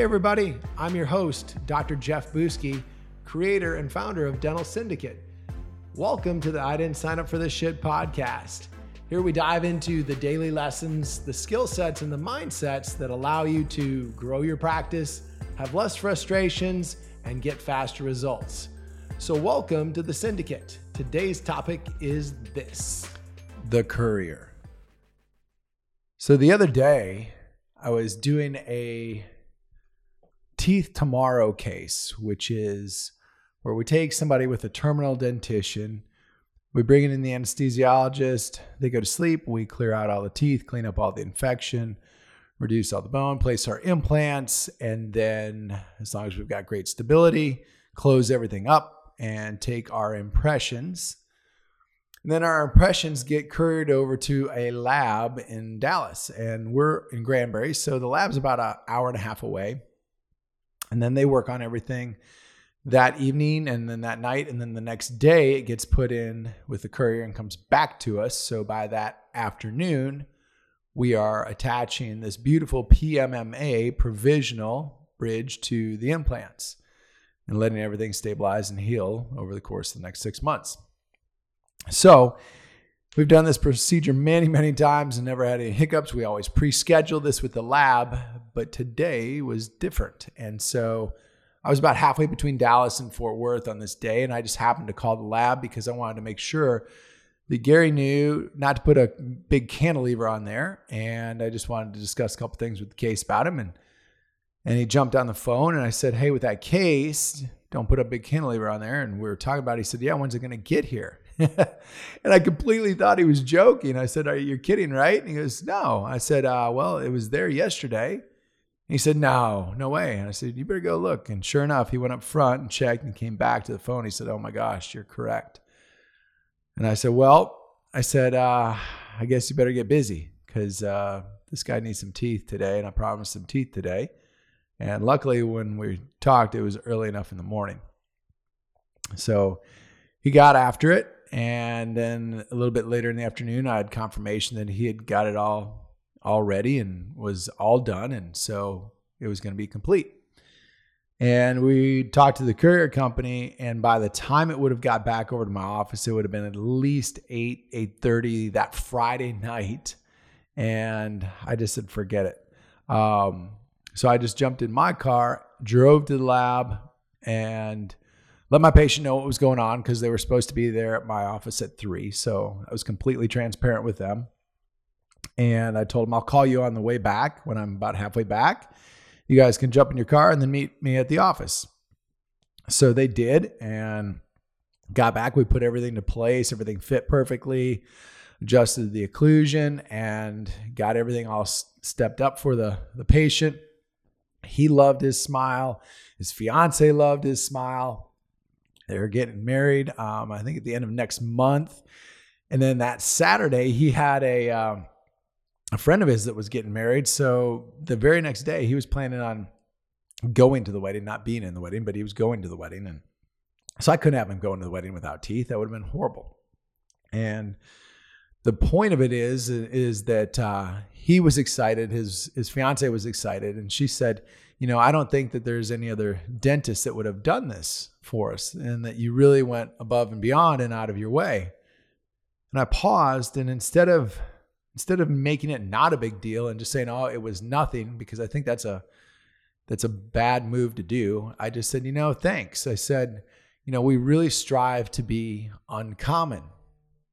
Hey, everybody, I'm your host, Dr. Jeff Buske, creator and founder of Dental Syndicate. Welcome to the I Didn't Sign Up for This Shit podcast. Here we dive into the daily lessons, the skill sets, and the mindsets that allow you to grow your practice, have less frustrations, and get faster results. So, welcome to the Syndicate. Today's topic is this the courier. So, the other day, I was doing a teeth tomorrow case, which is where we take somebody with a terminal dentition we bring in the anesthesiologist. They go to sleep. We clear out all the teeth, clean up all the infection, reduce all the bone, place our implants, and then, as long as we've got great stability, close everything up and take our impressions. And then our impressions get couriered over to a lab in Dallas, and we're in Granbury. So the lab's about an hour and a half away. And then they work on everything that evening and then that night and then the next day it gets put in with the courier and comes back to us. So by that afternoon we are attaching this beautiful PMMA provisional bridge to the implants and letting everything stabilize and heal over the course of the next 6 months. So We've done this procedure many, many times and never had any hiccups. We always pre schedule this with the lab, but today was different. And so I was about halfway between Dallas and Fort Worth on this day, and I just happened to call the lab because I wanted to make sure that Gary knew not to put a big cantilever on there, and I just wanted to discuss a couple things with the case about him. And and he jumped on the phone, and I said, "Hey, with that case, don't put a big cantilever on there." And we were talking about. it. He said, "Yeah, when's it going to get here?" and I completely thought he was joking. I said, "Are you kidding, right?" And he goes, "No." I said, uh, "Well, it was there yesterday." he said, No, no way. And I said, You better go look. And sure enough, he went up front and checked and came back to the phone. He said, Oh my gosh, you're correct. And I said, Well, I said, uh, I guess you better get busy because uh, this guy needs some teeth today. And I promised some teeth today. And luckily, when we talked, it was early enough in the morning. So he got after it. And then a little bit later in the afternoon, I had confirmation that he had got it all all ready and was all done. And so it was going to be complete. And we talked to the courier company, and by the time it would have got back over to my office, it would have been at least eight, eight thirty that Friday night. And I just said, forget it. Um, so I just jumped in my car, drove to the lab, and let my patient know what was going on because they were supposed to be there at my office at three. So I was completely transparent with them. And I told them, I'll call you on the way back when I'm about halfway back. You guys can jump in your car and then meet me at the office. So they did and got back. We put everything to place, everything fit perfectly, adjusted the occlusion, and got everything all stepped up for the, the patient. He loved his smile. His fiance loved his smile. They were getting married, um, I think at the end of next month. And then that Saturday, he had a um, a friend of his that was getting married. So the very next day, he was planning on going to the wedding, not being in the wedding, but he was going to the wedding. And so I couldn't have him going to the wedding without teeth. That would have been horrible. And the point of it is, is that uh, he was excited. His his fiance was excited, and she said, "You know, I don't think that there's any other dentist that would have done this for us, and that you really went above and beyond and out of your way." And I paused, and instead of instead of making it not a big deal and just saying, "Oh, it was nothing," because I think that's a that's a bad move to do. I just said, "You know, thanks." I said, "You know, we really strive to be uncommon."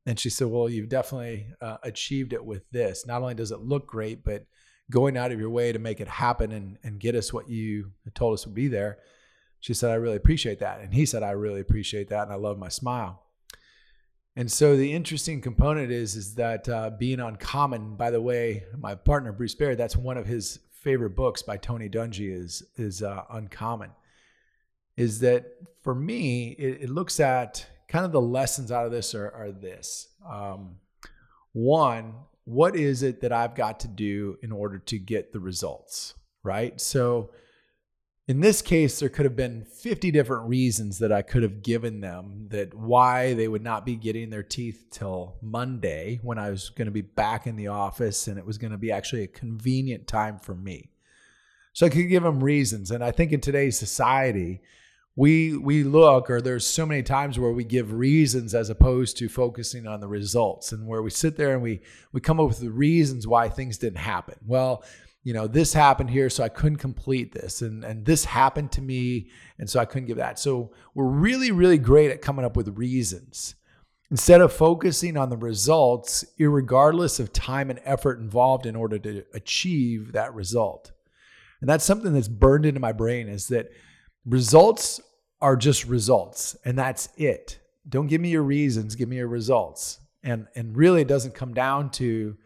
And she said, "Well, you've definitely uh, achieved it with this. Not only does it look great, but going out of your way to make it happen and and get us what you told us would be there." She said, "I really appreciate that." And he said, "I really appreciate that, and I love my smile." And so the interesting component is is that uh, being uncommon. By the way, my partner Bruce Baird, that's one of his favorite books by Tony Dungy is is uh, Uncommon. Is that for me? It, it, looks at kind of the lessons out of this are, are this. Um, one, what is it that I've got to do in order to get the results? Right. So in this case, there could have been 50 different reasons that I could have given them that why they would not be getting their teeth till Monday when I was going to be back in the office and it was going to be actually a convenient time for me. So I could give them reasons. And I think in today's society, we we look or there's so many times where we give reasons as opposed to focusing on the results. And where we sit there and we we come up with the reasons why things didn't happen. Well you know this happened here so i couldn't complete this. And and this happened to me and so i couldn't give that. So we're really really great at coming up with reasons. Instead of focusing on the results regardless of time and effort involved in order to achieve that result. And that's something that's burned into my brain is that results are just results and that's it. Don't give me your reasons, give me your results. And and really it doesn't come down to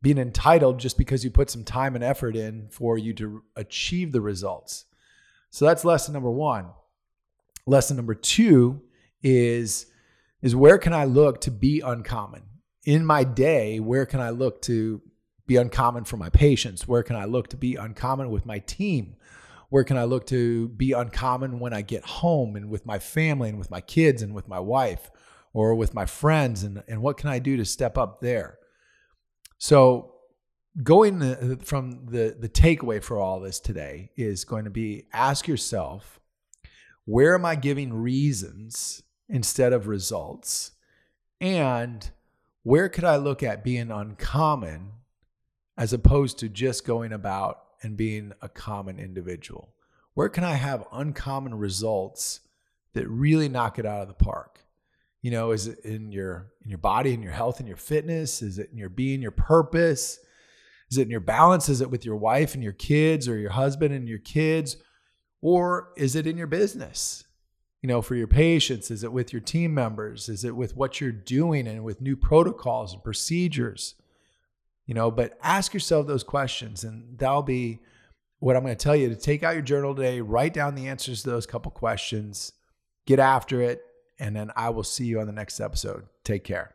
being entitled just because you put some time and effort in for you to achieve the results. So that's lesson number 1. Lesson number 2 is is where can I look to be uncommon? In my day, where can I look to be uncommon for my patients? Where can I look to be uncommon with my team? Where can I look to be uncommon when I get home and with my family and with my kids and with my wife or with my friends and, and what can I do to step up there? So going from the the takeaway for all this today is going to be ask yourself where am I giving reasons instead of results? And where could I look at being uncommon as opposed to just going about and being a common individual? Where can I have uncommon results that really knock it out of the park? You know, is it in your in your body, in your health, in your fitness? Is it in your being, your purpose? Is it in your balance? Is it with your wife and your kids or your husband and your kids? Or is it in your business? You know, for your patients, is it with your team members? Is it with what you're doing and with new protocols and procedures? You know but ask yourself those questions and that'll be what i'm going to tell you to take out your journal today write down the answers to those couple questions get after it and then i will see you on the next episode. Take care